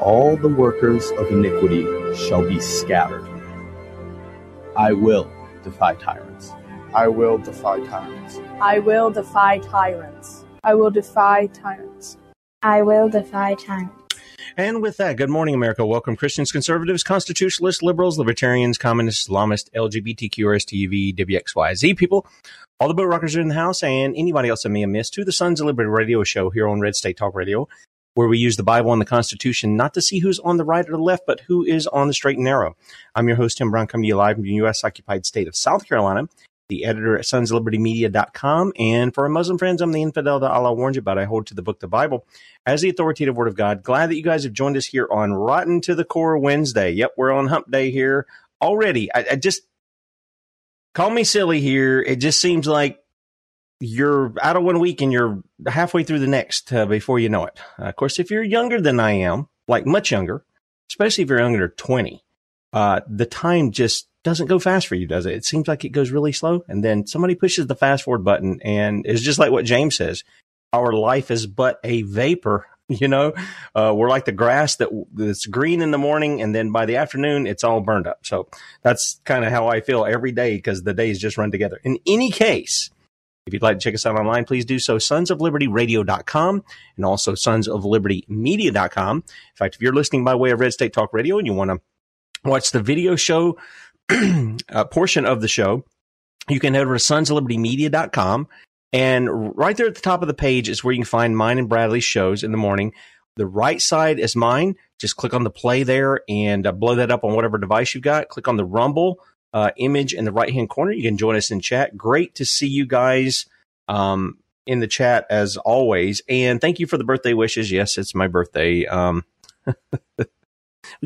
All the workers of iniquity shall be scattered. I will defy tyrants. I will defy tyrants. I will defy tyrants. I will defy tyrants. I will defy tyrants. And with that, good morning, America. Welcome, Christians, conservatives, constitutionalists, liberals, libertarians, communists, Islamists, LGBTQ, RSTV, WXYZ people. All the boat rockers are in the house, and anybody else that may have missed to the Sons of Liberty radio show here on Red State Talk Radio, where we use the Bible and the Constitution not to see who's on the right or the left, but who is on the straight and narrow. I'm your host, Tim Brown, coming to you live from the U.S. occupied state of South Carolina, the editor at sonslibertymedia.com. And for our Muslim friends, I'm the infidel that Allah warned you about. I hold to the book, the Bible, as the authoritative word of God. Glad that you guys have joined us here on Rotten to the Core Wednesday. Yep, we're on hump day here already. I, I just call me silly here. It just seems like you're out of one week and you're halfway through the next uh, before you know it. Uh, of course, if you're younger than I am, like much younger, especially if you're younger than 20, uh, the time just doesn't go fast for you, does it? It seems like it goes really slow. And then somebody pushes the fast forward button and it's just like what James says. Our life is but a vapor. You know, uh, we're like the grass that that's green in the morning, and then by the afternoon, it's all burned up. So that's kind of how I feel every day because the days just run together. In any case, if you'd like to check us out online, please do so. Sonsoflibertyradio.com and also sonsoflibertymedia.com. In fact, if you're listening by way of Red State Talk Radio and you want to watch the video show uh, portion of the show, you can head over to sonsoflibertymedia.com. And right there at the top of the page is where you can find mine and Bradley's shows in the morning. The right side is mine. Just click on the play there and uh, blow that up on whatever device you've got. Click on the Rumble uh, image in the right hand corner. You can join us in chat. Great to see you guys um, in the chat as always. And thank you for the birthday wishes. Yes, it's my birthday. Um, we're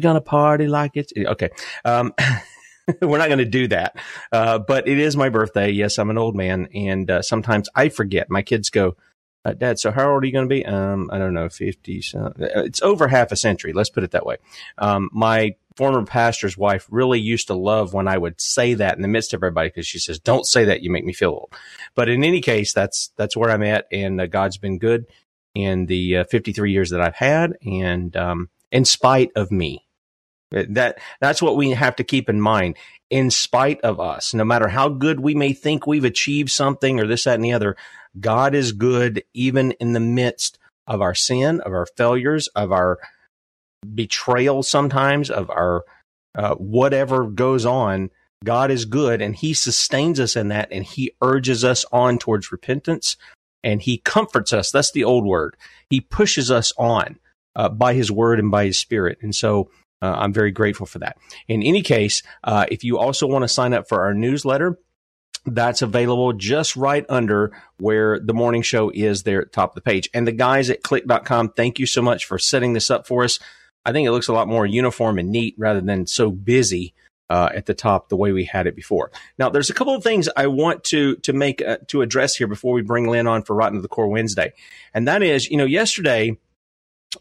gonna party like it's okay. Um, we're not going to do that, uh, but it is my birthday. Yes, I'm an old man, and uh, sometimes I forget. My kids go, uh, "Dad, so how old are you going to be?" Um, I don't know, fifty. So, it's over half a century. Let's put it that way. Um, my former pastor's wife really used to love when I would say that in the midst of everybody because she says, "Don't say that; you make me feel old." But in any case, that's that's where I'm at, and uh, God's been good in the uh, 53 years that I've had, and um, in spite of me. That that's what we have to keep in mind. In spite of us, no matter how good we may think we've achieved something or this, that, and the other, God is good even in the midst of our sin, of our failures, of our betrayal sometimes, of our uh, whatever goes on. God is good and he sustains us in that and he urges us on towards repentance and he comforts us. That's the old word. He pushes us on uh, by his word and by his spirit. And so uh, I'm very grateful for that. In any case, uh, if you also want to sign up for our newsletter, that's available just right under where the morning show is there at the top of the page. And the guys at click.com, thank you so much for setting this up for us. I think it looks a lot more uniform and neat rather than so busy uh, at the top the way we had it before. Now, there's a couple of things I want to to make uh, to address here before we bring Lynne on for Rotten to the Core Wednesday, and that is, you know, yesterday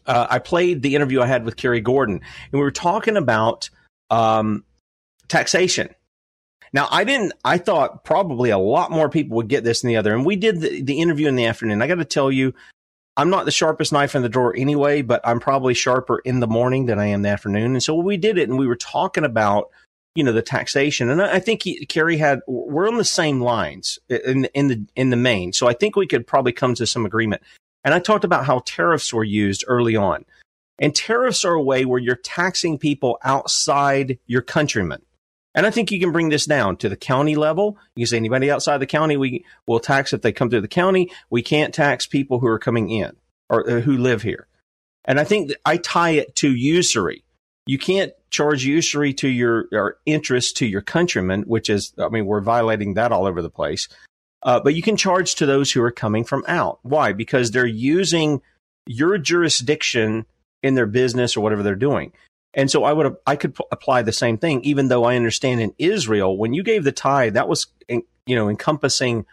uh, I played the interview I had with Kerry Gordon, and we were talking about um, taxation. Now, I didn't. I thought probably a lot more people would get this than the other, and we did the, the interview in the afternoon. I got to tell you, I'm not the sharpest knife in the drawer anyway, but I'm probably sharper in the morning than I am the afternoon. And so we did it, and we were talking about you know the taxation, and I think he, Kerry had we're on the same lines in in the in the main, so I think we could probably come to some agreement. And I talked about how tariffs were used early on, and tariffs are a way where you're taxing people outside your countrymen. And I think you can bring this down to the county level. You can say anybody outside the county, we will tax if they come through the county. We can't tax people who are coming in or uh, who live here. And I think I tie it to usury. You can't charge usury to your or interest to your countrymen, which is, I mean, we're violating that all over the place. Uh, but you can charge to those who are coming from out. Why? Because they're using your jurisdiction in their business or whatever they're doing. And so I would I could p- apply the same thing, even though I understand in Israel when you gave the tithe, that was you know encompassing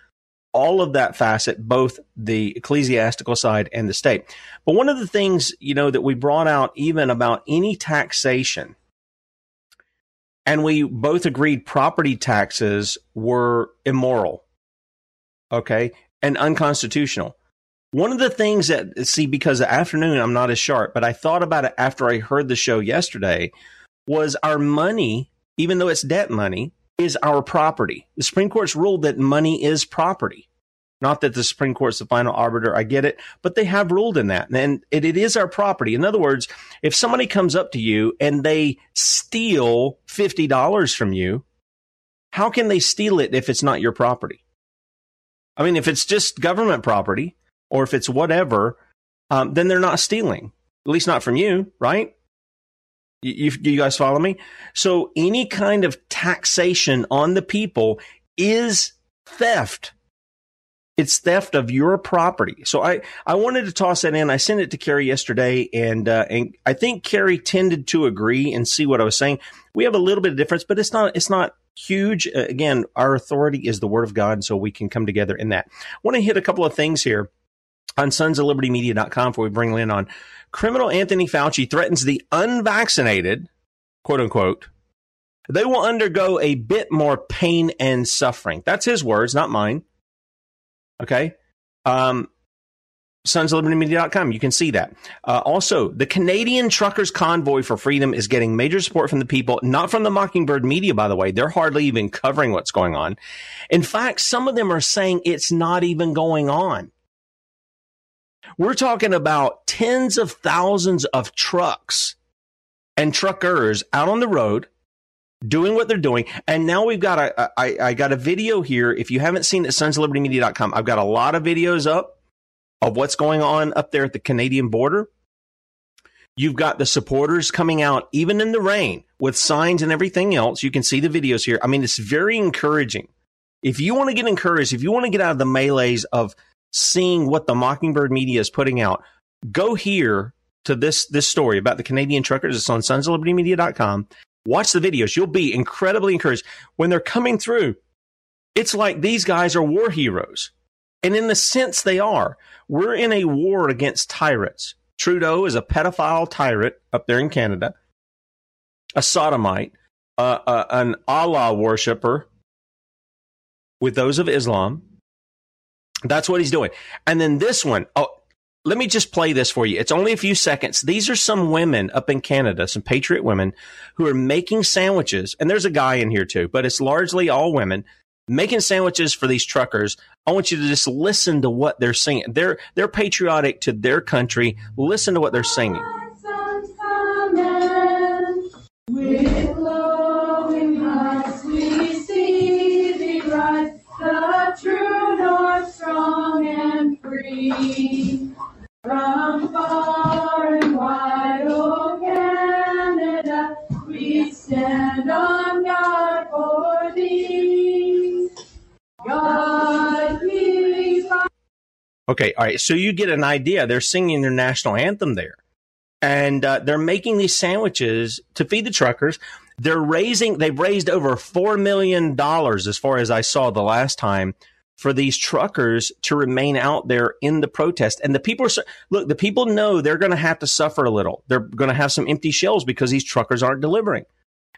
all of that facet, both the ecclesiastical side and the state. But one of the things you know that we brought out even about any taxation and we both agreed property taxes were immoral, okay, and unconstitutional. One of the things that, see, because the afternoon I'm not as sharp, but I thought about it after I heard the show yesterday was our money, even though it's debt money, is our property. The Supreme Court's ruled that money is property. Not that the Supreme Court's the final arbiter, I get it, but they have ruled in that. And it, it is our property. In other words, if somebody comes up to you and they steal $50 from you, how can they steal it if it's not your property? I mean, if it's just government property or if it's whatever, um, then they're not stealing, at least not from you, right? You, you, you guys follow me? So any kind of taxation on the people is theft it's theft of your property. So I, I wanted to toss that in. I sent it to Kerry yesterday, and uh, and I think Kerry tended to agree and see what I was saying. We have a little bit of difference, but it's not it's not huge. Uh, again, our authority is the Word of God, so we can come together in that. I want to hit a couple of things here on sons of liberty media.com before we bring Lynne on. Criminal Anthony Fauci threatens the unvaccinated, quote unquote, they will undergo a bit more pain and suffering. That's his words, not mine. Okay. Um, sons of liberty media.com. You can see that. Uh, also, the Canadian Truckers Convoy for Freedom is getting major support from the people, not from the Mockingbird media, by the way. They're hardly even covering what's going on. In fact, some of them are saying it's not even going on. We're talking about tens of thousands of trucks and truckers out on the road doing what they're doing. And now we've got a, I, I got a video here. If you haven't seen it, sonsoflibertymedia.com, I've got a lot of videos up of what's going on up there at the Canadian border. You've got the supporters coming out, even in the rain, with signs and everything else. You can see the videos here. I mean, it's very encouraging. If you want to get encouraged, if you want to get out of the melees of seeing what the Mockingbird media is putting out, go here to this this story about the Canadian truckers. It's on sonsoflibertymedia.com. Watch the videos. You'll be incredibly encouraged. When they're coming through, it's like these guys are war heroes. And in the sense they are. We're in a war against tyrants. Trudeau is a pedophile tyrant up there in Canada, a sodomite, uh, uh, an Allah worshiper with those of Islam. That's what he's doing. And then this one, oh, let me just play this for you. It's only a few seconds. These are some women up in Canada, some patriot women who are making sandwiches. And there's a guy in here too, but it's largely all women making sandwiches for these truckers. I want you to just listen to what they're singing. They're, they're patriotic to their country. Listen to what they're singing. Okay, all right. So you get an idea. They're singing their national anthem there, and uh, they're making these sandwiches to feed the truckers. They're raising. They've raised over four million dollars, as far as I saw the last time, for these truckers to remain out there in the protest. And the people are look. The people know they're going to have to suffer a little. They're going to have some empty shells because these truckers aren't delivering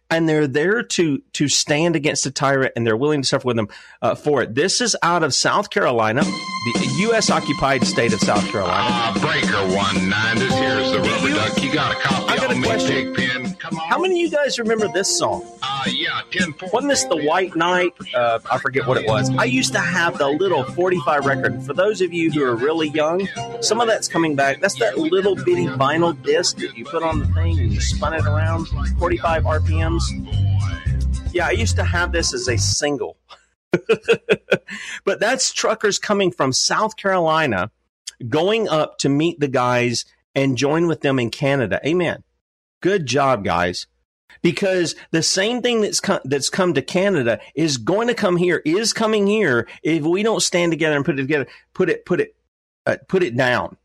and they're there to to stand against a tyrant, and they're willing to suffer with them uh, for it. This is out of South Carolina, the U.S. occupied state of South Carolina. Uh, breaker one nine. This the rubber you, duck. You got a copy I got a question. Come on. How many of you guys remember this song? Uh, yeah, ten four. Wasn't this the White Knight? Uh, I forget what it was. I used to have the little 45 record. For those of you who are really young, some of that's coming back. That's that little bitty vinyl disc that you put on the thing and you spun it around 45 RPMs. Yeah, I used to have this as a single. but that's truckers coming from South Carolina going up to meet the guys and join with them in Canada. Amen. Good job, guys. Because the same thing that's come, that's come to Canada is going to come here, is coming here if we don't stand together and put it together, put it, put it, uh, put it down.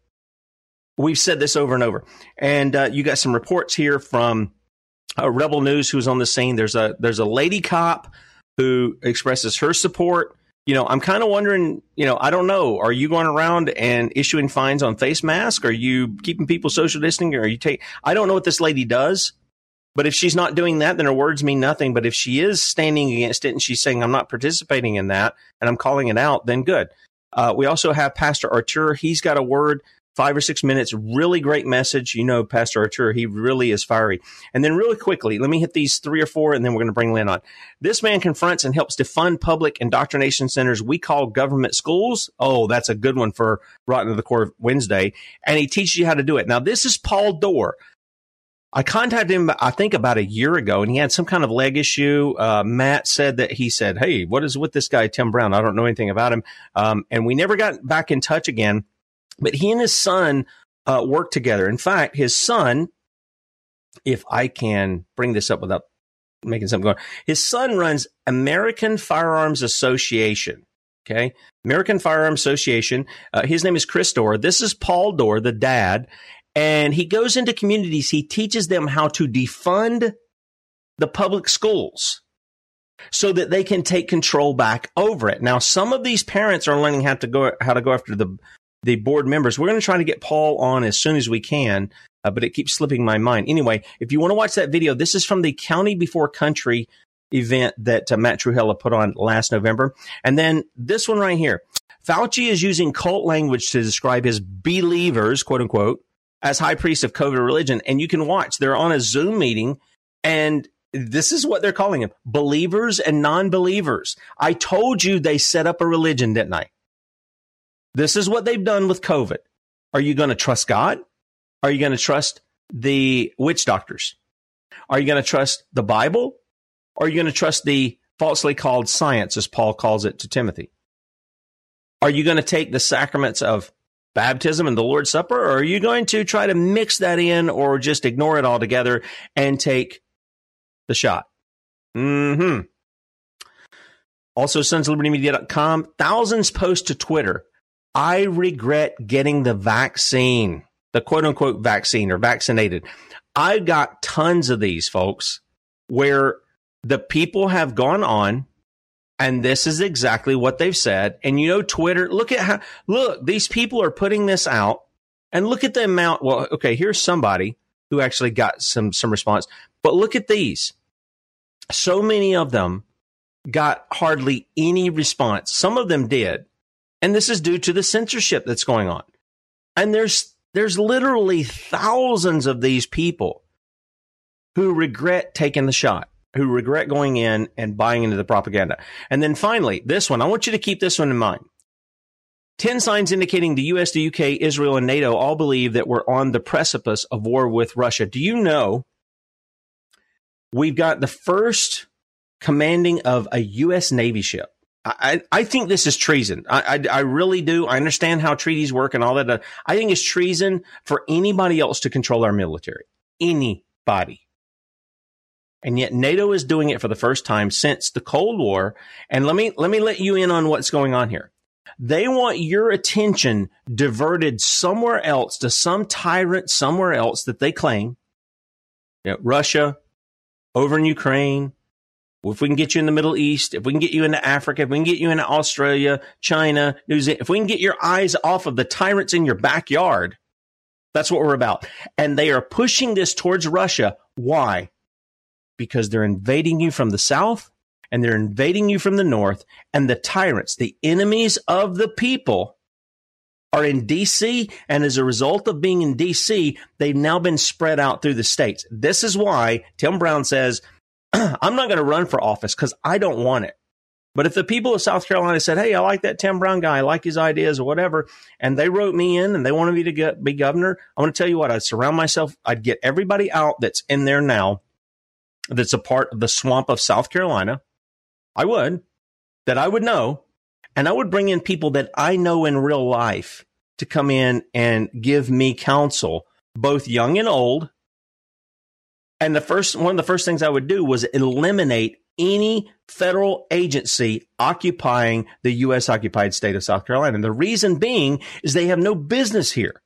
We've said this over and over. And uh, you got some reports here from uh, Rebel News who's on the scene. There's a there's a lady cop who expresses her support. You know, I'm kind of wondering. You know, I don't know. Are you going around and issuing fines on face masks? Are you keeping people social distancing? Or are you take? I don't know what this lady does. But if she's not doing that, then her words mean nothing. But if she is standing against it and she's saying, I'm not participating in that and I'm calling it out, then good. Uh, we also have Pastor Artur. He's got a word five or six minutes. Really great message. You know, Pastor Artur, he really is fiery. And then, really quickly, let me hit these three or four, and then we're going to bring Lynne on. This man confronts and helps defund public indoctrination centers we call government schools. Oh, that's a good one for Rotten to the Core Wednesday. And he teaches you how to do it. Now, this is Paul Dorr. I contacted him, I think, about a year ago, and he had some kind of leg issue. Uh, Matt said that he said, Hey, what is with this guy, Tim Brown? I don't know anything about him. Um, and we never got back in touch again. But he and his son uh, work together. In fact, his son, if I can bring this up without making something go on, his son runs American Firearms Association. Okay. American Firearms Association. Uh, his name is Chris Dorr. This is Paul Dorr, the dad. And he goes into communities. He teaches them how to defund the public schools so that they can take control back over it. Now, some of these parents are learning how to go, how to go after the, the board members. We're going to try to get Paul on as soon as we can, uh, but it keeps slipping my mind. Anyway, if you want to watch that video, this is from the County Before Country event that uh, Matt Trewhella put on last November. And then this one right here. Fauci is using cult language to describe his believers, quote unquote, as high priests of COVID religion. And you can watch, they're on a Zoom meeting and this is what they're calling them believers and non believers. I told you they set up a religion, didn't I? This is what they've done with COVID. Are you going to trust God? Are you going to trust the witch doctors? Are you going to trust the Bible? Or are you going to trust the falsely called science, as Paul calls it to Timothy? Are you going to take the sacraments of baptism and the Lord's Supper, or are you going to try to mix that in or just ignore it altogether and take the shot? Mm hmm. Also, sonsoflibertymedia.com. Thousands post to Twitter. I regret getting the vaccine, the quote unquote vaccine or vaccinated. I've got tons of these, folks, where the people have gone on and this is exactly what they've said. And you know, Twitter, look at how, look, these people are putting this out and look at the amount. Well, okay, here's somebody who actually got some, some response, but look at these. So many of them got hardly any response. Some of them did. And this is due to the censorship that's going on. And there's there's literally thousands of these people who regret taking the shot, who regret going in and buying into the propaganda. And then finally, this one, I want you to keep this one in mind. 10 signs indicating the US, the UK, Israel, and NATO all believe that we're on the precipice of war with Russia. Do you know we've got the first commanding of a U.S. Navy ship? I, I think this is treason. I, I, I, really do. I understand how treaties work and all that. I think it's treason for anybody else to control our military. Anybody. And yet NATO is doing it for the first time since the Cold War. And let me, let me let you in on what's going on here. They want your attention diverted somewhere else to some tyrant somewhere else that they claim. You know, Russia, over in Ukraine, if we can get you in the Middle East, if we can get you into Africa, if we can get you into Australia, China, New Zealand, if we can get your eyes off of the tyrants in your backyard, that's what we're about. And they are pushing this towards Russia. Why? Because they're invading you from the south and they're invading you from the north. And the tyrants, the enemies of the people, are in DC. And as a result of being in DC, they've now been spread out through the states. This is why Tim Brown says I'm not going to run for office because I don't want it. But if the people of South Carolina said, Hey, I like that Tim Brown guy, I like his ideas or whatever, and they wrote me in and they wanted me to get, be governor, I want to tell you what, I'd surround myself, I'd get everybody out that's in there now that's a part of the swamp of South Carolina. I would, that I would know, and I would bring in people that I know in real life to come in and give me counsel, both young and old, and the first one of the first things I would do was eliminate any federal agency occupying the U.S. occupied state of South Carolina. And the reason being is they have no business here.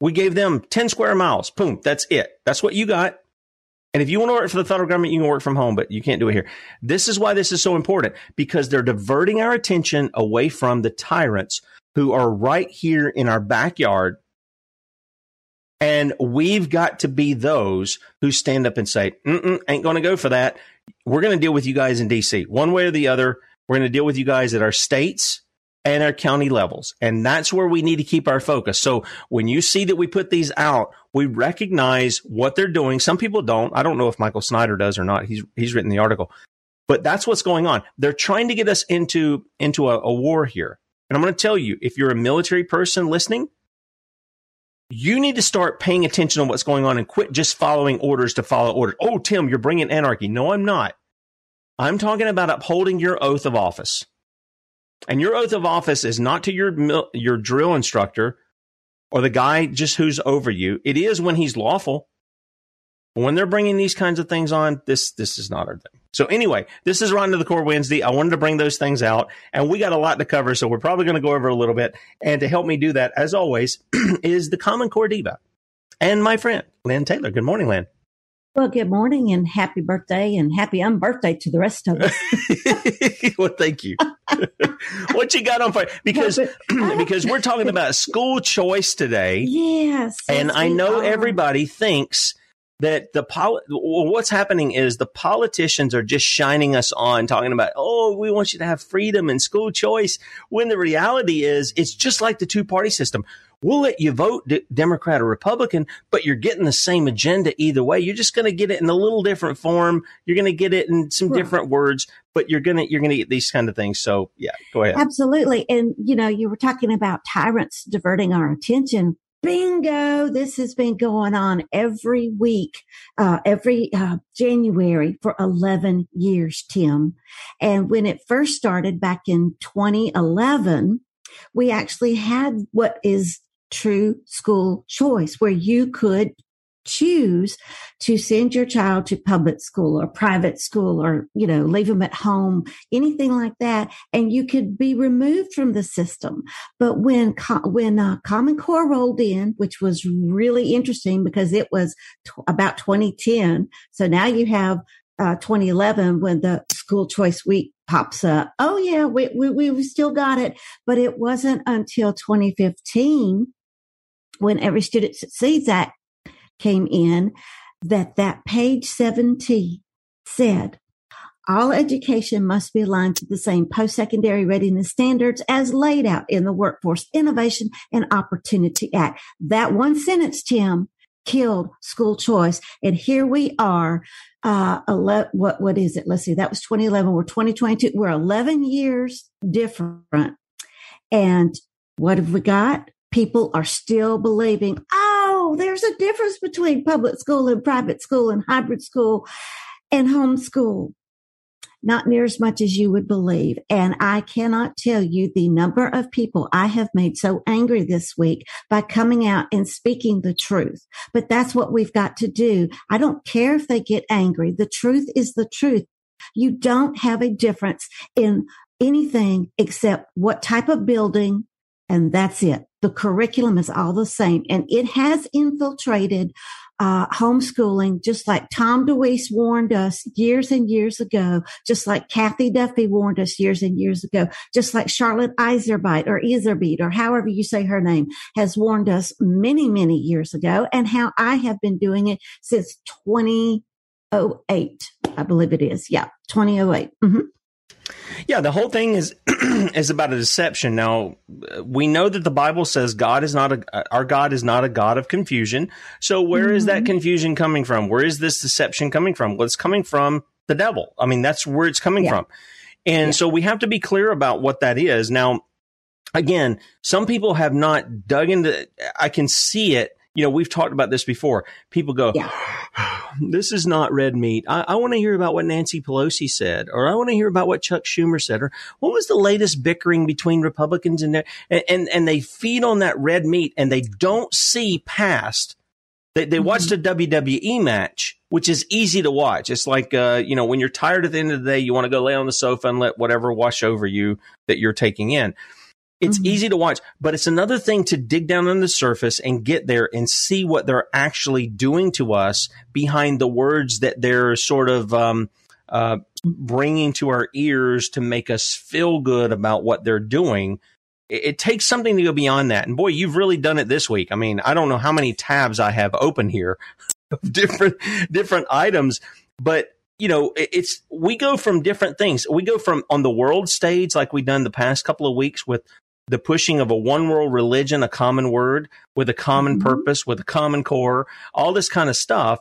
We gave them 10 square miles. Boom. That's it. That's what you got. And if you want to work for the federal government, you can work from home, but you can't do it here. This is why this is so important because they're diverting our attention away from the tyrants who are right here in our backyard and we've got to be those who stand up and say, ain't going to go for that. We're going to deal with you guys in DC one way or the other. We're going to deal with you guys at our states and our county levels. And that's where we need to keep our focus. So when you see that we put these out, we recognize what they're doing. Some people don't. I don't know if Michael Snyder does or not. He's, he's written the article, but that's what's going on. They're trying to get us into, into a, a war here. And I'm going to tell you, if you're a military person listening, you need to start paying attention on what's going on and quit just following orders to follow orders. Oh, Tim, you're bringing anarchy. No, I'm not. I'm talking about upholding your oath of office. And your oath of office is not to your your drill instructor or the guy just who's over you. It is when he's lawful when they're bringing these kinds of things on, this this is not our thing. So anyway, this is Rotten to the Core Wednesday. I wanted to bring those things out, and we got a lot to cover, so we're probably going to go over a little bit. And to help me do that, as always, is the Common Core Diva and my friend Lynne Taylor. Good morning, Lynne. Well, good morning and happy birthday and happy unbirthday to the rest of us. well, thank you. what you got on fire? Because because we're talking about school choice today. Yes, and I know are. everybody thinks that the pol- what's happening is the politicians are just shining us on talking about oh we want you to have freedom and school choice when the reality is it's just like the two party system. We'll let you vote D- democrat or republican but you're getting the same agenda either way. You're just going to get it in a little different form. You're going to get it in some right. different words but you're going to you're going to get these kind of things. So yeah go ahead. Absolutely. And you know you were talking about tyrants diverting our attention bingo! This has been going on every week uh, every uh, january for 11 years tim. And when it first started back in 2011 we actually had what is true school choice where you could choose to send your child to public school or private school or, you know, leave them at home, anything like that. And you could be removed from the system. But when, when uh, Common Core rolled in, which was really interesting because it was t- about 2010. So now you have uh, 2011 when the school choice week pops up. Oh yeah, we, we, we still got it, but it wasn't until 2015 when Every Student Succeeds Act came in that that page 70 said, All education must be aligned to the same post-secondary readiness standards as laid out in the Workforce Innovation and Opportunity Act. That one sentence, Tim, killed school choice. And here we are, uh, 11, what, what is it? Let's see. That was 2011. We're 2022. We're 11 years different. And what have we got? People are still believing, there's a difference between public school and private school and hybrid school and homeschool not near as much as you would believe. And I cannot tell you the number of people I have made so angry this week by coming out and speaking the truth. But that's what we've got to do. I don't care if they get angry. The truth is the truth. You don't have a difference in anything except what type of building, and that's it. The curriculum is all the same and it has infiltrated uh, homeschooling, just like Tom DeWeese warned us years and years ago, just like Kathy Duffy warned us years and years ago, just like Charlotte Iserbyt or Iserbyt or however you say her name has warned us many, many years ago and how I have been doing it since 2008. I believe it is. Yeah. 2008. Mm-hmm. Yeah, the whole thing is is about a deception. Now, we know that the Bible says God is not a our God is not a God of confusion. So where mm-hmm. is that mm-hmm. confusion coming from? Where is this deception coming from? Well, it's coming from the devil. I mean, that's where it's coming yeah. from. And yeah. so we have to be clear about what that is. Now, again, some people have not dug into I can see it you know, we've talked about this before. People go, yeah. this is not red meat. I, I want to hear about what Nancy Pelosi said, or I want to hear about what Chuck Schumer said, or what was the latest bickering between Republicans and, and, and, and they feed on that red meat and they don't see past. They, they mm-hmm. watched a WWE match, which is easy to watch. It's like, uh, you know, when you're tired at the end of the day, you want to go lay on the sofa and let whatever wash over you that you're taking in. It's mm-hmm. easy to watch, but it's another thing to dig down on the surface and get there and see what they're actually doing to us behind the words that they're sort of um, uh, bringing to our ears to make us feel good about what they're doing. It, it, takes something to go beyond that. And boy, you've really done it this week. I mean, I don't know how many tabs I have open here of different different items, but you know, it's we go from different things. We go from on the world stage, like we've done the past couple of weeks with the pushing of a one world religion, a common word with a common mm-hmm. purpose, with a common core, all this kind of stuff.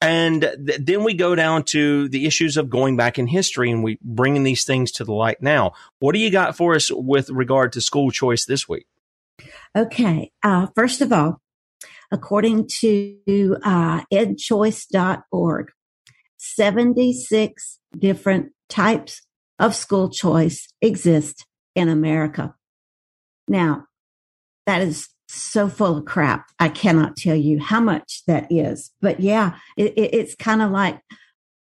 And th- then we go down to the issues of going back in history and we bringing these things to the light now. What do you got for us with regard to school choice this week? Okay. Uh, first of all, according to uh, edchoice.org, 76 different types of school choice exist in America. Now, that is so full of crap. I cannot tell you how much that is. But yeah, it, it, it's kind of like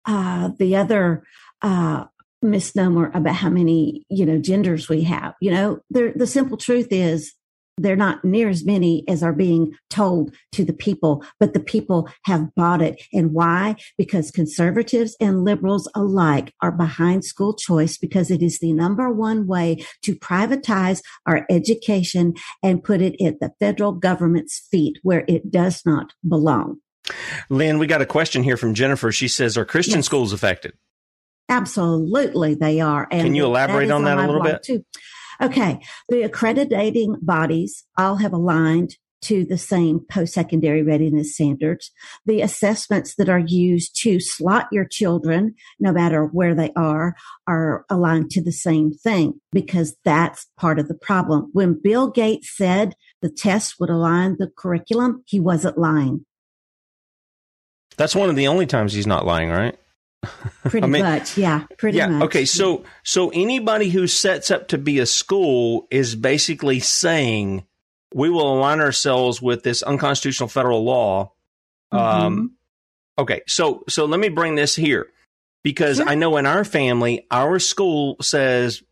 uh, the other uh, misnomer about how many you know genders we have. You know, the simple truth is they're not near as many as are being told to the people, but the people have bought it. And why? Because conservatives and liberals alike are behind school choice because it is the number one way to privatize our education and put it at the federal government's feet where it does not belong. Lynne, we got a question here from Jennifer. She says, Are Christian yes. schools affected? Absolutely, they are. And Can you elaborate on that a little bit? Too. Okay. The accrediting bodies all have aligned to the same post-secondary readiness standards. The assessments that are used to slot your children, no matter where they are, are aligned to the same thing because that's part of the problem. When Bill Gates said the tests would align the curriculum, he wasn't lying. That's one of the only times he's not lying, right? Pretty I mean, much, yeah. Pretty yeah, much. Okay, so so anybody who sets up to be a school is basically saying we will align ourselves with this unconstitutional federal law. Um, mm-hmm. Um, okay, so so let me bring this here because sure. I know in our family, our school says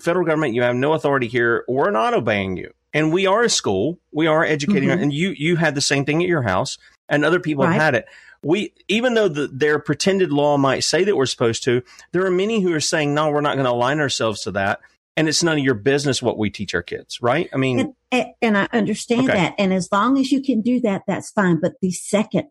federal government, you have no authority here. We're not obeying you, and we are a school. We are educating, mm-hmm. and you you had the same thing at your house, and other people right. have had it we even though the, their pretended law might say that we're supposed to, there are many who are saying, no, we're not going to align ourselves to that. And it's none of your business what we teach our kids, right? I mean, and, and I understand okay. that. And as long as you can do that, that's fine. But the second,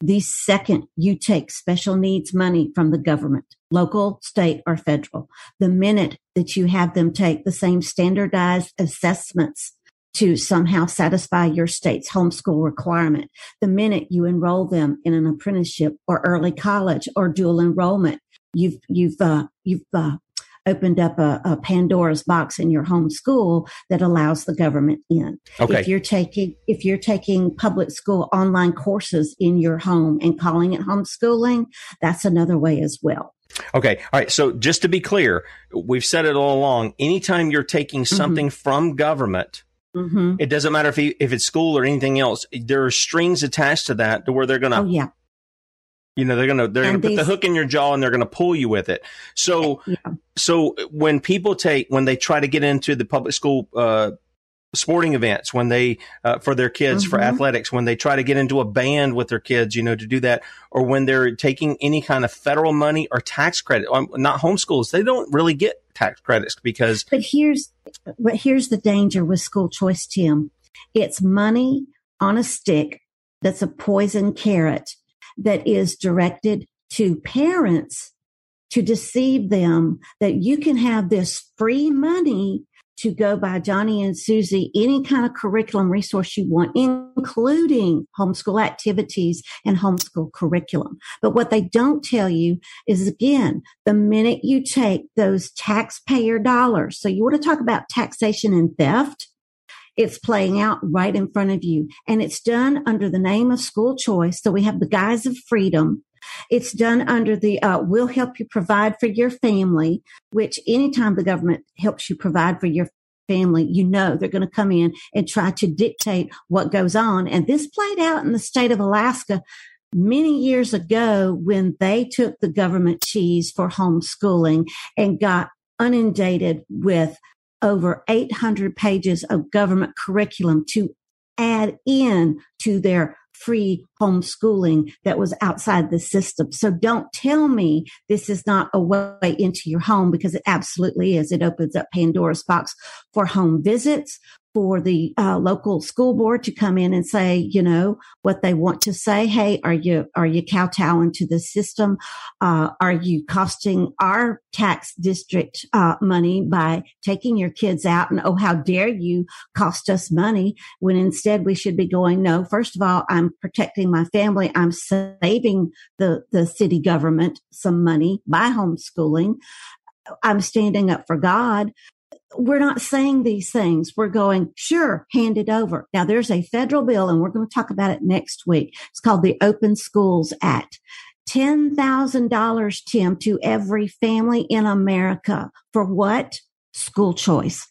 the second you take special needs money from the government, local, state, or federal. The minute that you have them take the same standardized assessments to somehow satisfy your state's homeschool requirement, the minute you enroll them in an apprenticeship or early college or dual enrollment, you've you've uh, you've uh, opened up a, a, Pandora's box in your home school that allows the government in. Okay. If you're taking if you're taking public school online courses in your home and calling it homeschooling, that's another way as well. Okay. All right. So just to be clear, we've said it all along. Anytime you're taking Mm-hmm. something from government, Mm-hmm. it doesn't matter if you, if it's school or anything else. There are strings attached to that to where they're gonna Oh yeah. you know they're gonna they're And gonna put the hook in your jaw and they're gonna pull you with it so so when people take when they try to get into the public school uh sporting events when they uh, for their kids for Mhm. athletics when they try to get into a band with their kids you know to do that or when they're taking any kind of federal money or tax credit um, not homeschools they don't really get tax credits because But here's but here's the danger with school choice, Tim. It's money on a stick that's a poison carrot that is directed to parents to deceive them that you can have this free money to go by Johnny and Susie any kind of curriculum resource you want, including homeschool activities and homeschool curriculum. But what they don't tell you is again, the minute you take those taxpayer dollars, so you want to talk about taxation and theft, it's playing out right in front of you. And it's done under the name of school choice. So we have the guise of freedom. It's done under the uh, we'll help you provide for your family, which anytime the government helps you provide for your family, you know they're going to come in and try to dictate what goes on. And this played out in the state of Alaska many years ago when they took the government cheese for homeschooling and got inundated with over 800 pages of government curriculum to add in to their free homeschooling that was outside the system. So don't tell me this is not a way into your home because it absolutely is. It opens up Pandora's box for home visits, for the uh, local school board to come in and say, you know, what they want to say. Hey, are you are you kowtowing to the system? Uh, are you costing our tax district uh, money by taking your kids out? And oh, how dare you cost us money when instead we should be going? No, first of all, I'm protecting my family. I'm saving the the city government some money by homeschooling. I'm standing up for God we're not saying these things. We're going, sure, hand it over. Now there's a federal bill and we're going to talk about it next week. It's called the Open Schools Act. $10,000, Tim, to every family in America for what? School choice.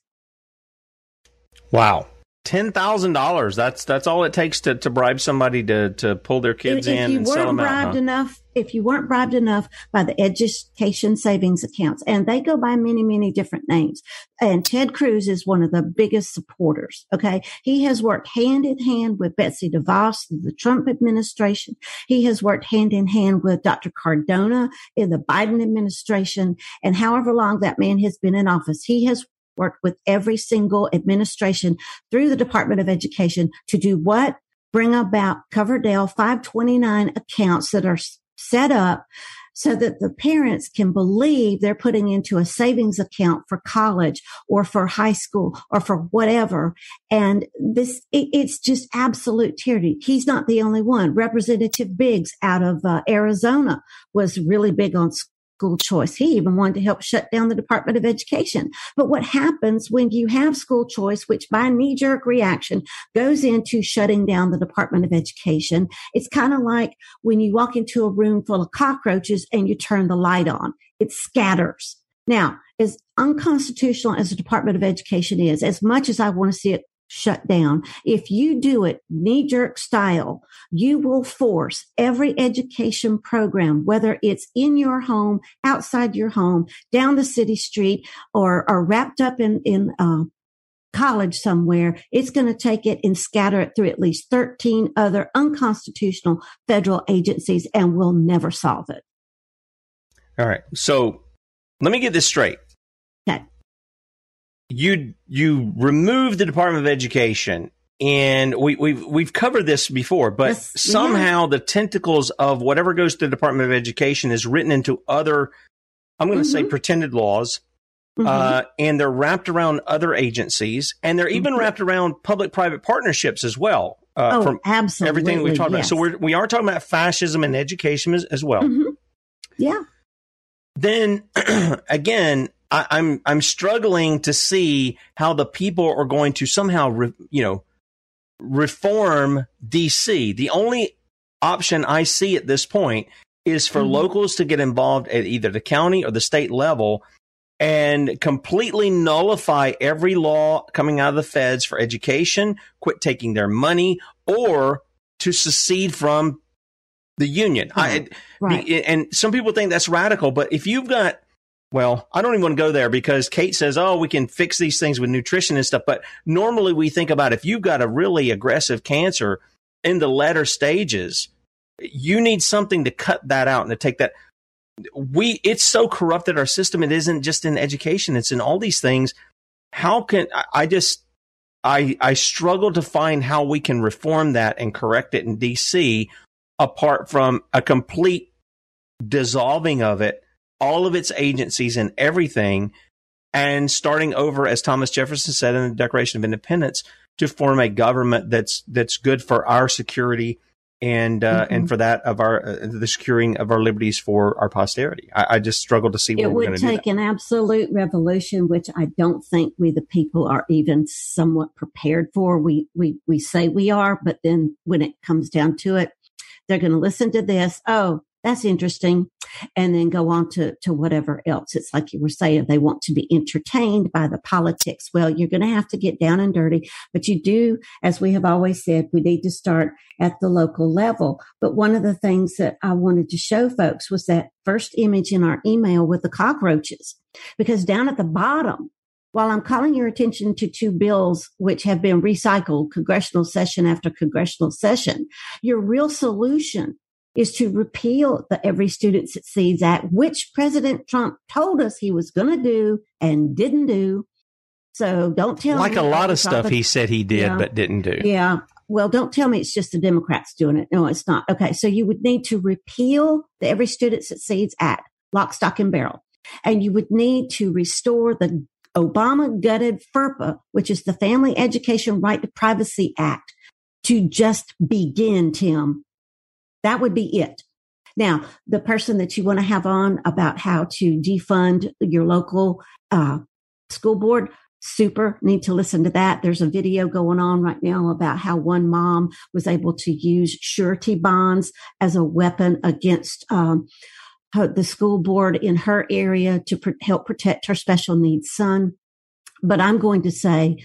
wow ten thousand dollars. That's that's all it takes to, to bribe somebody to, to pull their kids if, in if you and weren't them out. bribed huh? enough, if you weren't bribed enough by the education savings accounts, and they go by many, many different names. And Ted Cruz is one of the biggest supporters. Okay. He has worked hand in hand with Betsy DeVos, the Trump administration. He has worked hand in hand with Dr. Cardona in the Biden administration. And however long that man has been in office, he has worked with every single administration through the Department of Education to do what? Bring about Coverdell 529 accounts that are set up so that the parents can believe they're putting into a savings account for college or for high school or for whatever. And this, it, it's just absolute tyranny. He's not the only one. Representative Biggs out of uh, Arizona was really big on school choice. He even wanted to help shut down the Department of Education. But what happens when you have school choice, which by knee jerk reaction goes into shutting down the Department of Education? It's kind of like when you walk into a room full of cockroaches and you turn the light on. It scatters. Now, as unconstitutional as the Department of Education is, as much as I want to see it shut down. If you do it knee jerk style, you will force every education program, whether it's in your home, outside your home, down the city street, or, or wrapped up in, in, uh, college somewhere, it's going to take it and scatter it through at least 13 other unconstitutional federal agencies and we'll never solve it. All right. So let me get this straight. Okay. You you remove the Department of Education, and we, we've we've covered this before, but Yes, somehow the tentacles of whatever goes to the Department of Education is written into other I'm going to say Mhm. pretended laws. Uh, and they're wrapped around other agencies, and they're even wrapped around public-private partnerships as well. Uh, Oh, from absolutely, everything we've talked about. So we're, we are talking about fascism and education as, as well. Mhm. Yeah. then again, I, I'm I'm struggling to see how the people are going to somehow, re, you know, reform DC. The only option I see at this point is for Mhm. locals to get involved at either the county or the state level and completely nullify every law coming out of the feds for education, quit taking their money, or to secede from the union. I, Right. and some people think that's radical, but if you've got, well, I don't even want to go there because Kate says, oh, we can fix these things with nutrition and stuff. But normally we think about if you've got a really aggressive cancer in the latter stages, you need something to cut that out and to take that. We, it's so corrupted our system. It isn't just in education. It's in all these things. How can I, just, I, I struggle to find how we can reform that and correct it in DC apart from a complete dissolving of it, all of its agencies and everything, and starting over, as Thomas Jefferson said in the Declaration of Independence, to form a government that's that's good for our security and uh, Mhm. and for that of our uh, the securing of our liberties for our posterity. I, I just struggle to see it we're going would take an absolute revolution, which I don't think we the people are even somewhat prepared for. We we we say we are, but then when it comes down to it, they're going to listen to this. Oh, that's interesting, and then go on to to whatever else. It's like you were saying, they want to be entertained by the politics. Well, you're going to have to get down and dirty, but you do, as we have always said, we need to start at the local level. But one of the things that I wanted to show folks was that first image in our email with the cockroaches, because down at the bottom, while I'm calling your attention to two bills which have been recycled congressional session after congressional session, your real solution is to repeal the Every Student Succeeds Act, which President Trump told us he was going to do and didn't do. So don't tell Like me Like a lot of stuff he said he did Yeah. but didn't do. yeah. Well, don't tell me it's just the Democrats doing it. No, it's not. Okay. So you would need to repeal the Every Student Succeeds Act, lock, stock, and barrel. And you would need to restore the Obama gutted FERPA, which is the Family Education Right to Privacy Act, to just begin, Tim. That would be it. Now, the person that you want to have on about how to defund your local uh, school board, super need to listen to that. There's a video going on right now about how one mom was able to use surety bonds as a weapon against um, the school board in her area to pr- help protect her special needs son. But I'm going to say,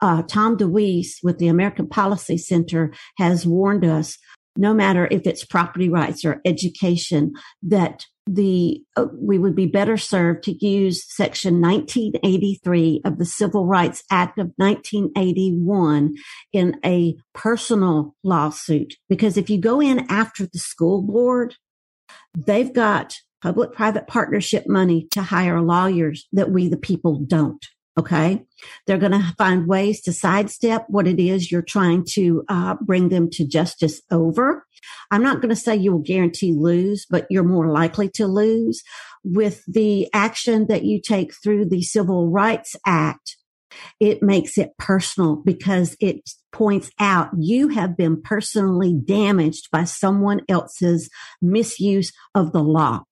uh, Tom DeWeese with the American Policy Center has warned us no matter if it's property rights or education, that the uh, we would be better served to use Section 1983 of the Civil Rights Act of 1981 in a personal lawsuit. Because if you go in after the school board, they've got public-private partnership money to hire lawyers that we the people don't. Okay. They're going to find ways to sidestep what it is you're trying to uh, bring them to justice over. I'm not going to say you will guarantee lose, but you're more likely to lose with the action that you take through the Civil Rights Act. It makes it personal because it points out you have been personally damaged by someone else's misuse of the law.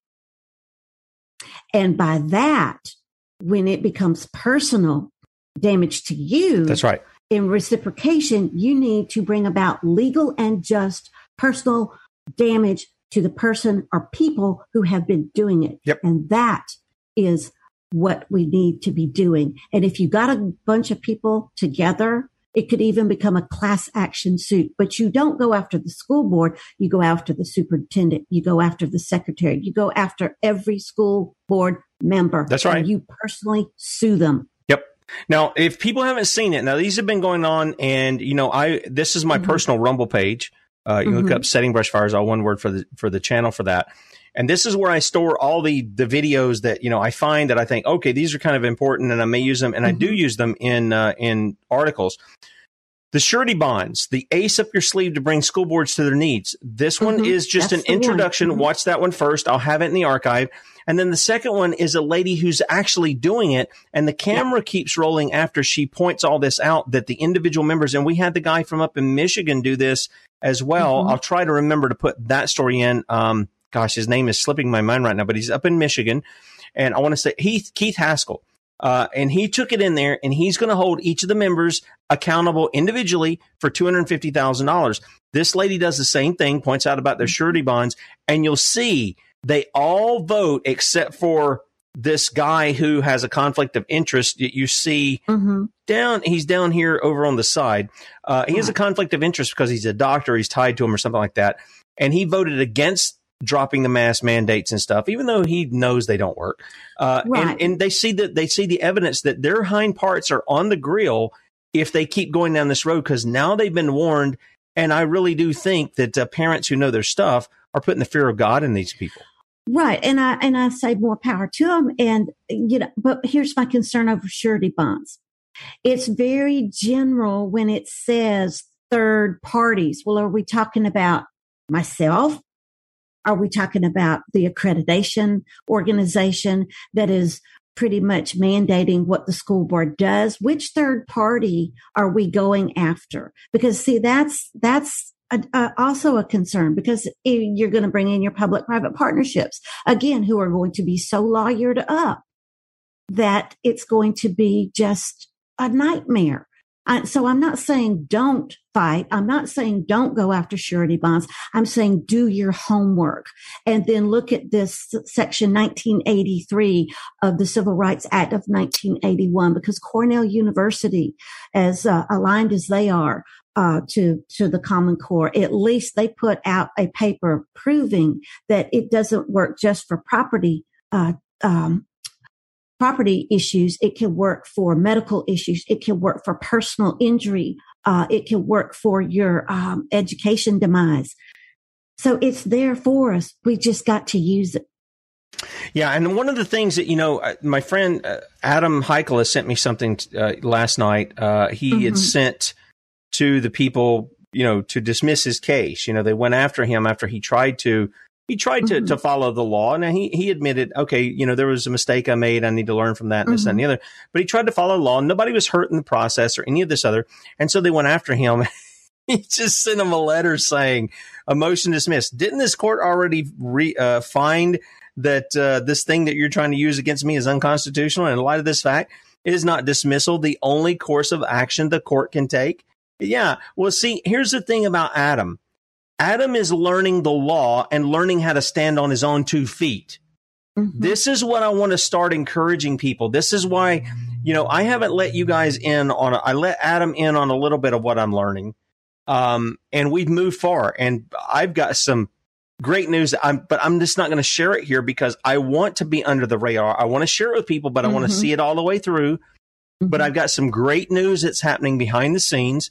And by that, when it becomes personal damage to you, That's right. in reciprocation, you need to bring about legal and just personal damage to the person or people who have been doing it. Yep. And that is what we need to be doing. And if you got a bunch of people together, it could even become a class action suit, but you don't go after the school board. You go after the superintendent. You go after the secretary. You go after every school board member. That's right. And you personally sue them. Yep. Now, if people haven't seen it, now these have been going on, and you know, I this is my Mhm. personal Rumble page. Uh, you look Mhm. up "setting brush fires," all one word for the for the channel for that. And this is where I store all the the videos that you know I find that I think okay these are kind of important and I may use them and I do use them in uh, in articles. The surety bonds, the ace up your sleeve to bring school boards to their needs. This one Mhm. is just That's an introduction. Mhm. Watch that one first. I'll have it in the archive. And then the second one is a lady who's actually doing it. And the camera keeps rolling after she points all this out that the individual members, and we had the guy from up in Michigan do this as well. Mhm. I'll try to remember to put that story in. Um, gosh, his name is slipping my mind right now, but he's up in Michigan. And I want to say Heath, Keith Haskell. Uh, and he took it in there and he's going to hold each of the members accountable individually for $250,000. This lady does the same thing, points out about their surety bonds, and you'll see they all vote except for this guy who has a conflict of interest. You- You see Mm-hmm. down, he's down here over on the side. Uh, he has a conflict of interest because he's a doctor, he's tied to him or something like that. And he voted against dropping the mask mandates and stuff, even though he knows they don't work. Uh, Right. and, and they see that they see the evidence that their hind parts are on the grill if they keep going down this road because now they've been warned. And I really do think that uh, parents who know their stuff are putting the fear of God in these people. Right. And I, and I say more power to them. And, you know, but here's my concern over surety bonds. It's very general when it says third parties. Well, are we talking about myself? Are we talking about the accreditation organization that is pretty much mandating what the school board does? Which third party are we going after? Because see, that's, that's a, a, also a concern because you're going to bring in your public private partnerships again, who are going to be so lawyered up that it's going to be just a nightmare. I, so I'm not saying don't fight. I'm not saying don't go after surety bonds. I'm saying do your homework and then look at this section 1983 of the Civil Rights Act of 1981 because Cornell University, as uh, aligned as they are, uh, to to the Common Core. At least they put out a paper proving that it doesn't work just for property uh, um, property issues. It can work for medical issues. It can work for personal injury. Uh, it can work for your um, education demise. So it's there for us. We just got to use it. Yeah, and one of the things that you know, uh, my friend uh, Adam Heichel has sent me something uh, last night. Uh, he Mm-hmm. had sent to the people, you know, to dismiss his case. You know, they went after him after he tried to he tried to, Mm-hmm. to follow the law, and he he admitted, okay, you know, there was a mistake I made. I need to learn from that, and this and the Mm-hmm. other. But he tried to follow the law. Nobody was hurt in the process or any of this other, and so they went after him. he just sent him a letter saying a motion dismissed. Didn't this court already re, uh, find that uh, this thing that you're trying to use against me is unconstitutional? And in light of this fact, it is not dismissal the only course of action the court can take. Yeah. Well, see, here's the thing about Adam. Adam is learning the law and learning how to stand on his own two feet. This is what I want to start encouraging people. This is why, you know, I haven't let you guys in on, a, I let Adam in on a little bit of what I'm learning. Um, and we've moved far and I've got some great news. I'm, but I'm just not going to share it here because I want to be under the radar. I want to share it with people, but I want to Mhm. see it all the way through. But I've got some great news that's happening behind the scenes.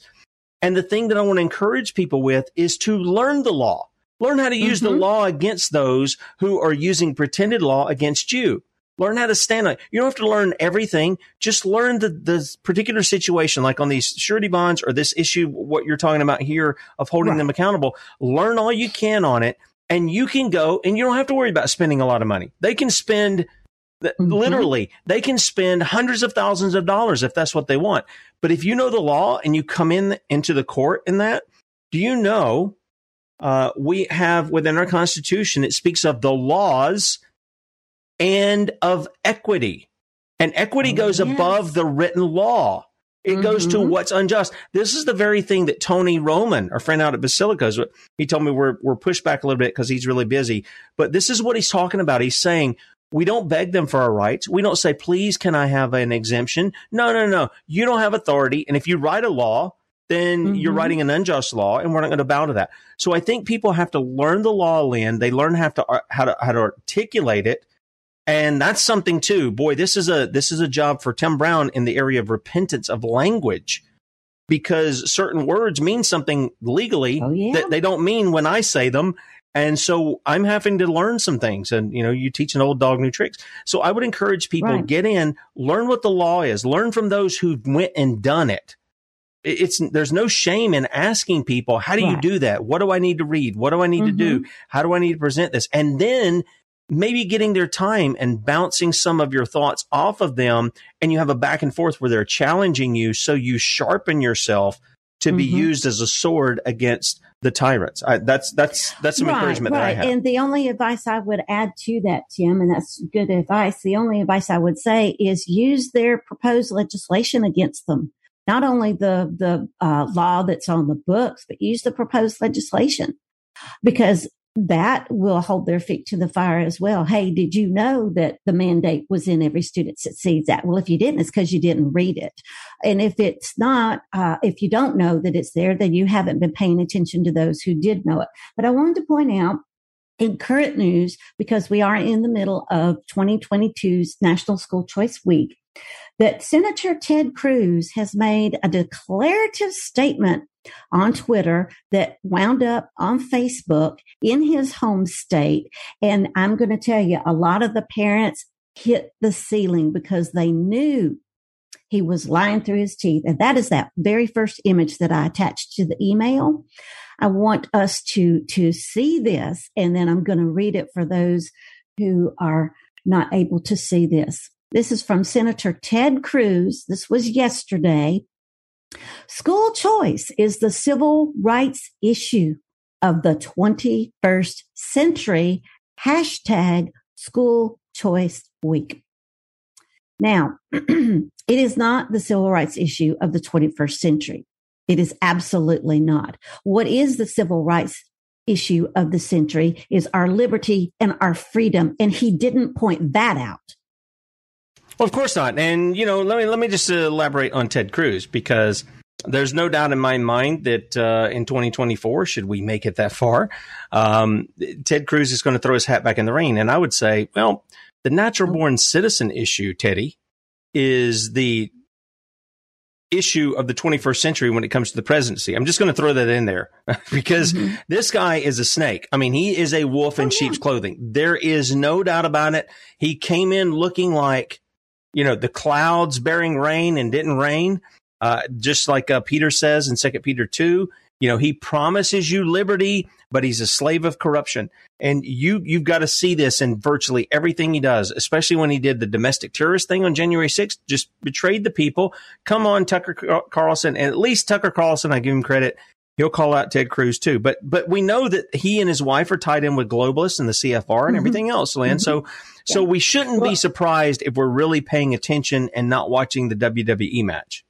And the thing that I want to encourage people with is to learn the law. Learn how to use the mm-hmm. law against those who are using pretended law against you. Learn how to stand on it. You don't have to learn everything. Just learn the, the particular situation, like on these surety bonds or this issue, what you're talking about here of holding them accountable. Learn all you can on it and you can go and you don't have to worry about spending a lot of money. They can spend th- mm-hmm. literally, they can spend hundreds of thousands of dollars if that's what they want. But if you know the law and you come in into the court in that, do you know uh, we have within our constitution it speaks of the laws and of equity, and equity goes above the written law. It goes to what's unjust. This is the very thing that Tony Roman, our friend out at Basilicas, he told me we're we're pushed back a little bit because he's really busy. But this is what he's talking about. He's saying we don't beg them for our rights. We don't say, please, can I have an exemption? No, no, no. You don't have authority. And if you write a law, then you're writing an unjust law, and we're not going to bow to that. So I think people have to learn the law, Lynne. They learn how to uh, how to how to articulate it, and that's something too. Boy, this is a this is a job for Tim Brown in the area of repentance of language, because certain words mean something legally that they don't mean when I say them. And so I'm having to learn some things and, you know, you teach an old dog new tricks. So I would encourage people Right. get in, learn what the law is, learn from those who went and done it. It's there's no shame in asking people how do you do that? What do i need to read? What do i need to do? Mm-hmm. How do i need to present this? And then maybe getting their time and bouncing some of your thoughts off of them and you have a back and forth where they're challenging you so you sharpen yourself to be Mhm. used as a sword against the tyrants I, that's that's that's some encouragement that i have And the only advice I would add to that, Tim, and that's good advice. The only advice I would say is use their proposed legislation against them. Not only the the uh, law that's on the books, but use the proposed legislation because that will hold their feet to the fire as well. Hey, did you know that the mandate was in every student succeeds act? Well, if you didn't, it's because you didn't read it. And if it's not, uh, if you don't know that it's there, then you haven't been paying attention to those who did know it. But I wanted to point out in current news, because we are in the middle of 2022's National School Choice Week, that Senator Ted Cruz has made a declarative statement on Twitter that wound up on Facebook in his home state. And I'm going to tell you, a lot of the parents hit the ceiling because they knew he was lying through his teeth. And that is that very first image that I attached to the email. I want us to, to see this and then I'm going to read it for those who are not able to see this. This is from Senator Ted Cruz. This was yesterday. School choice is the civil rights issue of the 21st century. Hashtag school choice week. Now, it is not the civil rights issue of the 21st century. It is absolutely not. What is the civil rights issue of the century is our liberty and our freedom. And he didn't point that out. Well, of course not. And you know, let me let me just elaborate on Ted Cruz because there's no doubt in my mind that uh, in 2024, should we make it that far, um, Ted Cruz is going to throw his hat back in the ring. And I would say, well, the natural born citizen issue, Teddy, is the issue of the 21st century when it comes to the presidency. I'm just going to throw that in there because this guy is a snake. I mean, he is a wolf in sheep's clothing. There is no doubt about it. He came in looking like, you know, the clouds bearing rain and didn't rain. Uh, just like uh, Peter says in Second Peter two, you know, he promises you liberty, but he's a slave of corruption. And you you've got to see this in virtually everything he does, especially when he did the domestic terrorist thing on January 6th, just betrayed the people. Come on, Tucker Carlson, and at least Tucker Carlson, I give him credit. He'll call out Ted Cruz too, but but we know that he and his wife are tied in with globalists and the CFR and Mhm. everything else, Lynne. Mhm. So so we shouldn't be surprised if we're really paying attention and not watching the WWE match.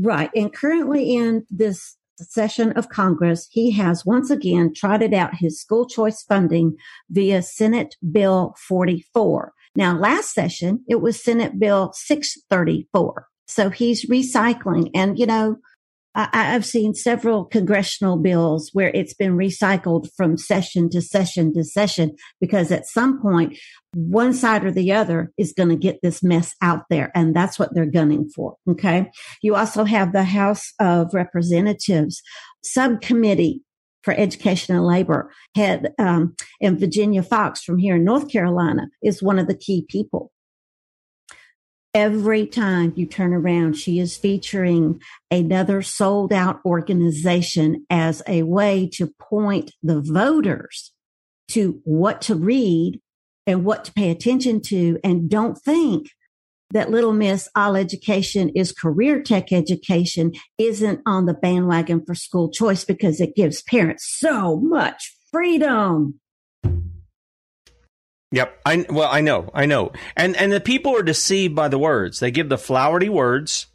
Right. And currently in this session of Congress, he has once again trotted out his school choice funding via Senate Bill 44. Now, last session, it was Senate Bill 634. So he's recycling. And, you know, I, I've seen several congressional bills where it's been recycled from session to session to session because at some point, one side or the other is going to get this mess out there. And that's what they're gunning for. Okay. You also have the House of Representatives subcommittee for education and labor head, um, and Virginia Foxx from here in North Carolina is one of the key people. Every time you turn around, she is featuring another sold out organization as a way to point the voters to what to read and what to pay attention to. And don't think that little miss all education is career tech education isn't on the bandwagon for school choice because it gives parents so much freedom. Yep. I well, I know, I know, and and the people are deceived by the words. They give the flowery words,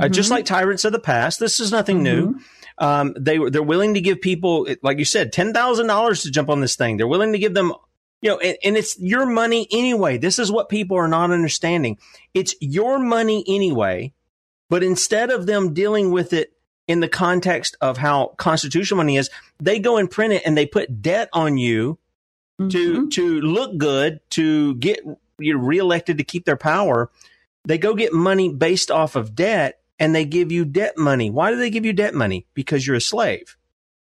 uh, just Mhm. like tyrants of the past. This is nothing new. Um, they they're willing to give people, like you said, ten thousand dollars to jump on this thing. They're willing to give them, you know, and, and it's your money anyway. This is what people are not understanding. It's your money anyway, but instead of them dealing with it in the context of how constitutional money is, they go and print it and they put debt on you to mm-hmm. to look good to get you know, reelected to keep their power. They go get money based off of debt and they give you debt money. Why do they give you debt money? Because you're a slave.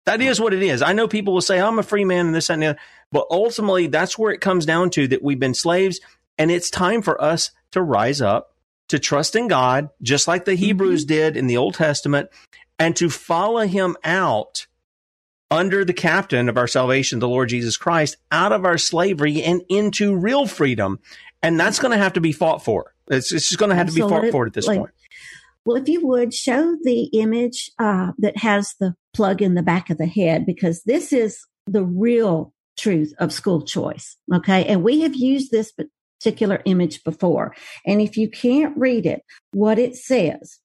That is what it is. I know people will say, I'm a free man and this and that, but ultimately that's where it comes down to that we've been slaves and it's time for us to rise up, to trust in God, just like the mm-hmm. Hebrews did in the Old Testament, and to follow him out under the captain of our salvation, the Lord Jesus Christ, out of our slavery and into real freedom. And that's going to have to be fought for. It's, it's just going to have to be fought for at this point. Well, if you would show the image uh, that has the plug in the back of the head, because this is the real truth of school choice. Okay. And we have used this particular image before. And if you can't read it, what it says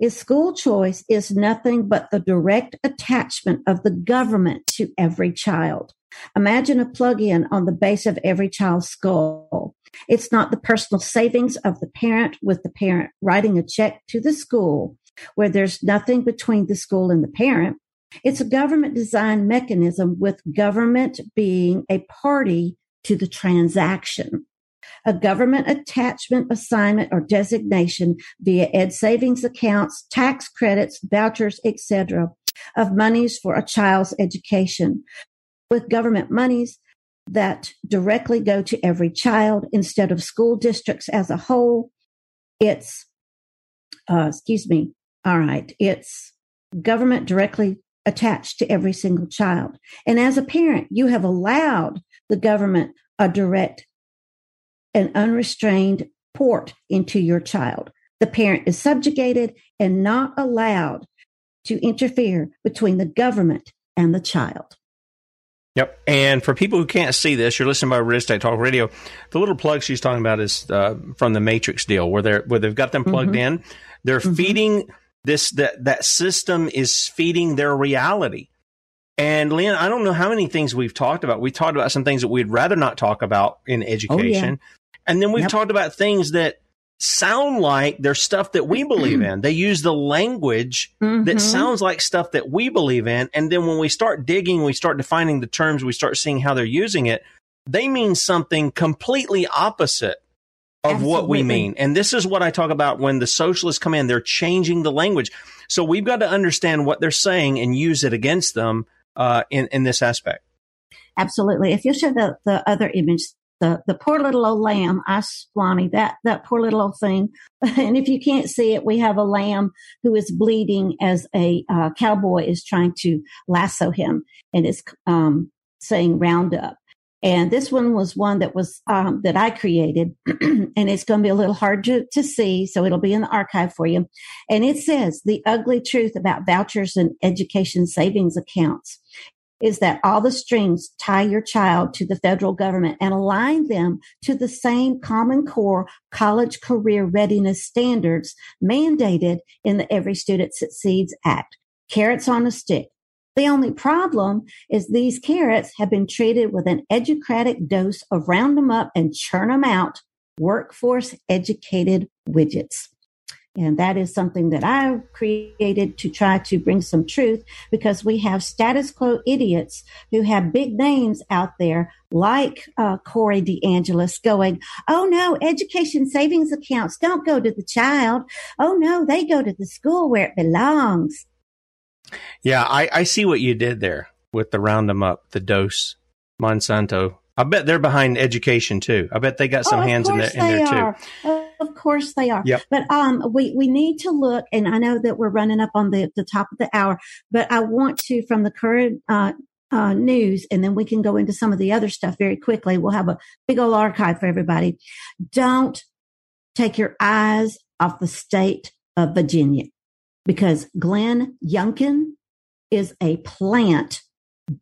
is school choice is nothing but the direct attachment of the government to every child. Imagine a plug-in on the base of every child's skull. It's not the personal savings of the parent with the parent writing a check to the school where there's nothing between the school and the parent. It's a government designed mechanism with government being a party to the transaction. A government attachment, assignment, or designation via ed savings accounts, tax credits, vouchers, etc., of monies for a child's education. With government monies that directly go to every child instead of school districts as a whole, it's, uh, excuse me, all right, it's government directly attached to every single child. And as a parent, you have allowed the government a direct and unrestrained port into your child. The parent is subjugated and not allowed to interfere between the government and the child. Yep. And for people who can't see this, you're listening by Real Estate Talk Radio. The little plug she's talking about is uh, from the Matrix deal, where they're where they've got them plugged mm-hmm. in. They're mm-hmm. feeding this that that system is feeding their reality. And Lynne, I don't know how many things we've talked about. We talked about some things that we'd rather not talk about in education. Oh, yeah. And then we've yep. talked about things that sound like they're stuff that we believe in. They use the language mm-hmm. that sounds like stuff that we believe in. And then when we start digging, we start defining the terms, we start seeing how they're using it. They mean something completely opposite of Absolutely. what we mean. And this is what I talk about when the socialists come in, they're changing the language. So we've got to understand what they're saying and use it against them uh, in, in this aspect. Absolutely. If you show the, the other image, the, the poor little old lamb, I, Aswani, that, that poor little old thing. And if you can't see it, we have a lamb who is bleeding as a uh, cowboy is trying to lasso him and is um, saying round up. And this one was one that was um, that I created, and it's going to be a little hard to, to see, so it'll be in the archive for you. And it says the ugly truth about vouchers and education savings accounts is that all the strings tie your child to the federal government and align them to the same Common Core college career readiness standards mandated in the Every Student Succeeds Act. Carrots on a stick. The only problem is these carrots have been treated with an educratic dose of round them up and churn them out workforce educated widgets. And that is something that I created to try to bring some truth because we have status quo idiots who have big names out there like uh, Corey DeAngelis going, Oh no, education savings accounts don't go to the child. Oh no, they go to the school where it belongs. Yeah, I, I see what you did there with the round them up, the dose, Monsanto. I bet they're behind education too. I bet they got some oh, hands in, the, in there too. Of course they are. Yep. But um, we we need to look, and I know that we're running up on the the top of the hour, but I want to from the current uh, uh, news, and then we can go into some of the other stuff very quickly. We'll have a big old archive for everybody. Don't take your eyes off the state of Virginia because Glenn Youngkin is a plant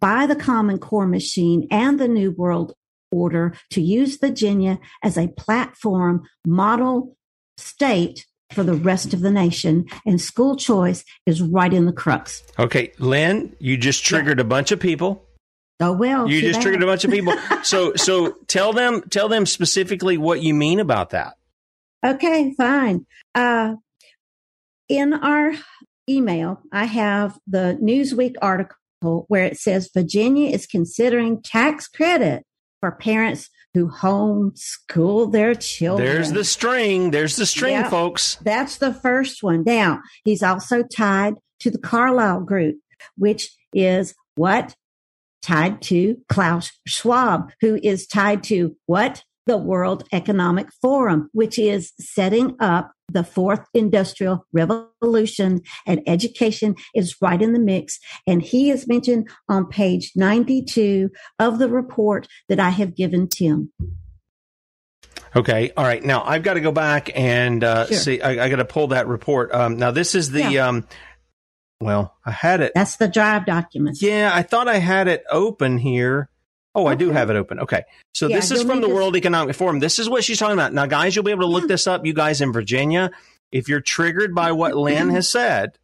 by the Common Core machine and the New World Order to use Virginia as a platform model state for the rest of the nation. And school choice is right in the crux. Okay, Lynne, you just triggered yeah. a bunch of people. Oh well, you just that. triggered a bunch of people. so so tell them tell them specifically what you mean about that. Okay, fine. Uh, in our email, I have the Newsweek article where it says Virginia is considering tax credit for parents who homeschool their children. There's the string. There's the string, yep, folks. That's the first one. Now, he's also tied to the Carlyle Group, which is what? Tied to Klaus Schwab, who is tied to what? The World Economic Forum, which is setting up the fourth industrial revolution and education is right in the mix. And he is mentioned on page 92 of the report that I have given Tim. Okay. All right. Now I've got to go back and uh, Sure. see. I, I got to pull that report. Um, now this is the. Yeah. Um, well, I had it. That's the drive document. Yeah, I thought I had it open here. Oh, I do have it open. Okay. So Yeah, this is from the World Economic Forum. This is what she's talking about. Now, guys, you'll be able to look this up. You guys in Virginia, if you're triggered by what Lynne has said,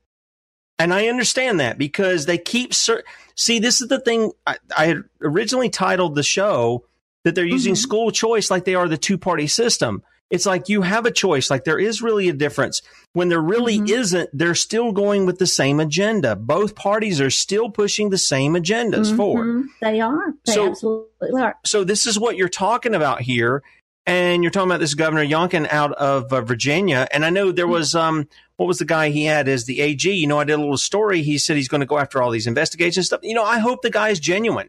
and I understand that because they keep see. This is the thing. I, I had originally titled the show that they're using Mm-hmm. school choice like they are the two party system. It's like you have a choice. Like there is really a difference. When there really Mm-hmm. isn't, they're still going with the same agenda. Both parties are still pushing the same agendas forward. Mhm. They are. They So- absolutely are. So this is what you're talking about here, and you're talking about this Governor Youngkin out of uh, Virginia. And I know there was um, what was the guy he had as the AG? You know, I did a little story. He said he's going to go after all these investigations stuff. You know, I hope the guy is genuine.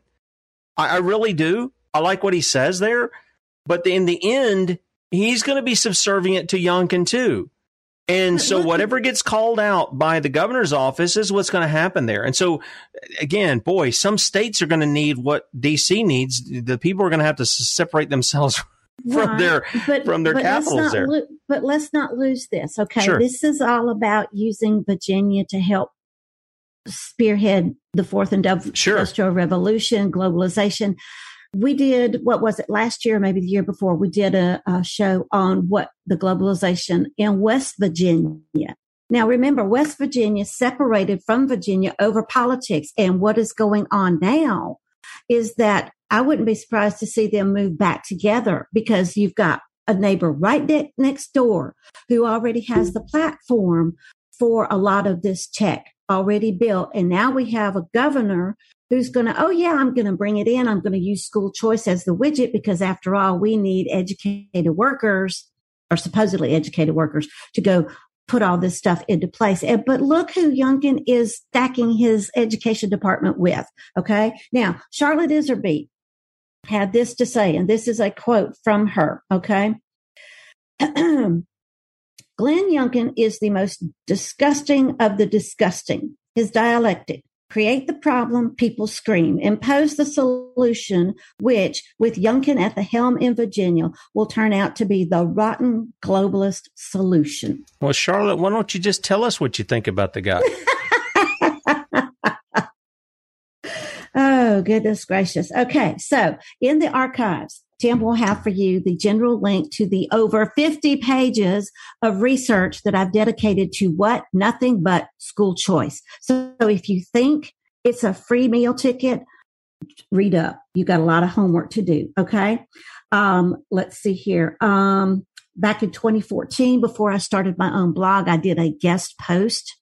I, I really do. I like what he says there, but in the end, he's going to be subservient to Youngkin too. And so whatever gets called out by the governor's office is what's going to happen there. And so again, boy, some states are going to need what DC needs. The people are going to have to separate themselves from Right. their but, from their but capitals there. lo- but let's not lose this. Okay. Sure. This is all about using Virginia to help spearhead the fourth indu- Sure. industrial revolution, globalization. We did, what was it last year, maybe the year before, we did a, a show on what the globalization in West Virginia. Now remember, West Virginia separated from Virginia over politics and what is going on now is that I wouldn't be surprised to see them move back together because you've got a neighbor right ne- next door who already has the platform for a lot of this tech already built. And now we have a governor who's going to, oh yeah, I'm going to bring it in. I'm going to use school choice as the widget because after all, we need educated workers or supposedly educated workers to go put all this stuff into place. But look who Youngkin is stacking his education department with. Okay. Now, Charlotte Iserbyt had this to say, and this is a quote from her. Okay. Glenn Youngkin is the most disgusting of the disgusting. His dialectic. Create the problem, people scream. Impose the solution, which, with Youngkin at the helm in Virginia, will turn out to be the rotten globalist solution. Well, Charlotte, why don't you just tell us what you think about the guy? Oh, goodness gracious. Okay. So in the archives, Tim will have for you the general link to the over 50 pages of research that I've dedicated to what? Nothing but school choice. So if you think it's a free meal ticket, read up. You got a lot of homework to do. Okay. Um, let's see here. Um, back in 2014, before I started my own blog, I did a guest post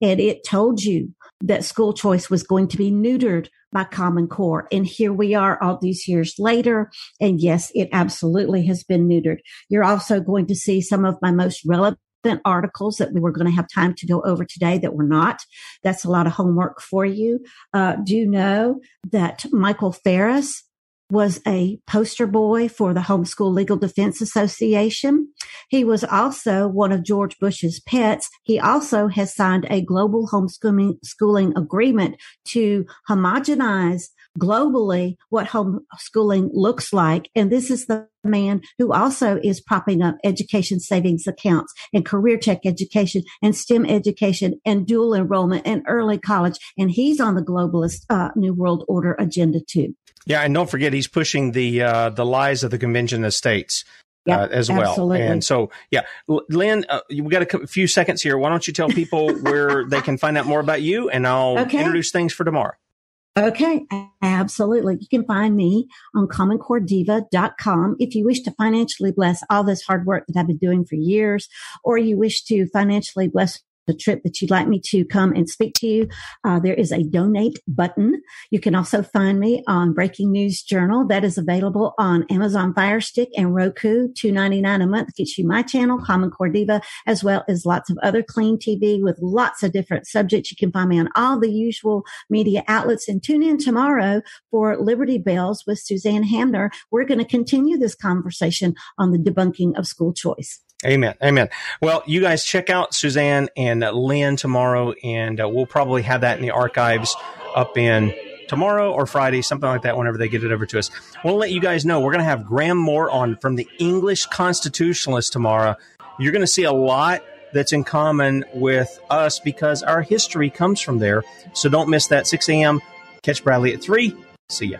and it told you that school choice was going to be neutered by Common Core. And here we are all these years later. And yes, it absolutely has been neutered. You're also going to see some of my most relevant articles that we were going to have time to go over today that were not. That's a lot of homework for you. Uh, do know that Michael Farris was a poster boy for the Homeschool Legal Defense Association. He was also one of George Bush's pets. He also has signed a global homeschooling schooling agreement to homogenize globally what homeschooling looks like. And this is the man who also is propping up education savings accounts and career tech education and STEM education and dual enrollment and early college. And he's on the globalist uh, New World Order agenda too. Yeah, and don't forget he's pushing the uh, the lies of the Convention of States Yep, uh, as well. absolutely. And so, yeah, Lynne, uh, we got a few seconds here. Why don't you tell people where they can find out more about you, and I'll Okay. introduce things for tomorrow. Okay, absolutely. You can find me on commoncorediva.com if you wish to financially bless all this hard work that I've been doing for years, or you wish to financially bless the trip that you'd like me to come and speak to you, uh, there is a donate button. You can also find me on Breaking News Journal. That is available on Amazon Fire Stick and Roku. Two ninety nine a month gets you my channel, Common Core Diva, as well as lots of other clean TV with lots of different subjects. You can find me on all the usual media outlets and tune in tomorrow for Liberty Bells with Suzanne Hamner. We're going to continue this conversation on the debunking of school choice. Amen. Amen. Well, you guys check out Suzanne and Lynne tomorrow, and uh, we'll probably have that in the archives up in tomorrow or Friday, something like that, whenever they get it over to us. We'll let you guys know. We're going to have Graham Moore on from the English Constitutionalist tomorrow. You're going to see a lot that's in common with us because our history comes from there. So don't miss that 6 a.m. Catch Bradley at 3. See ya.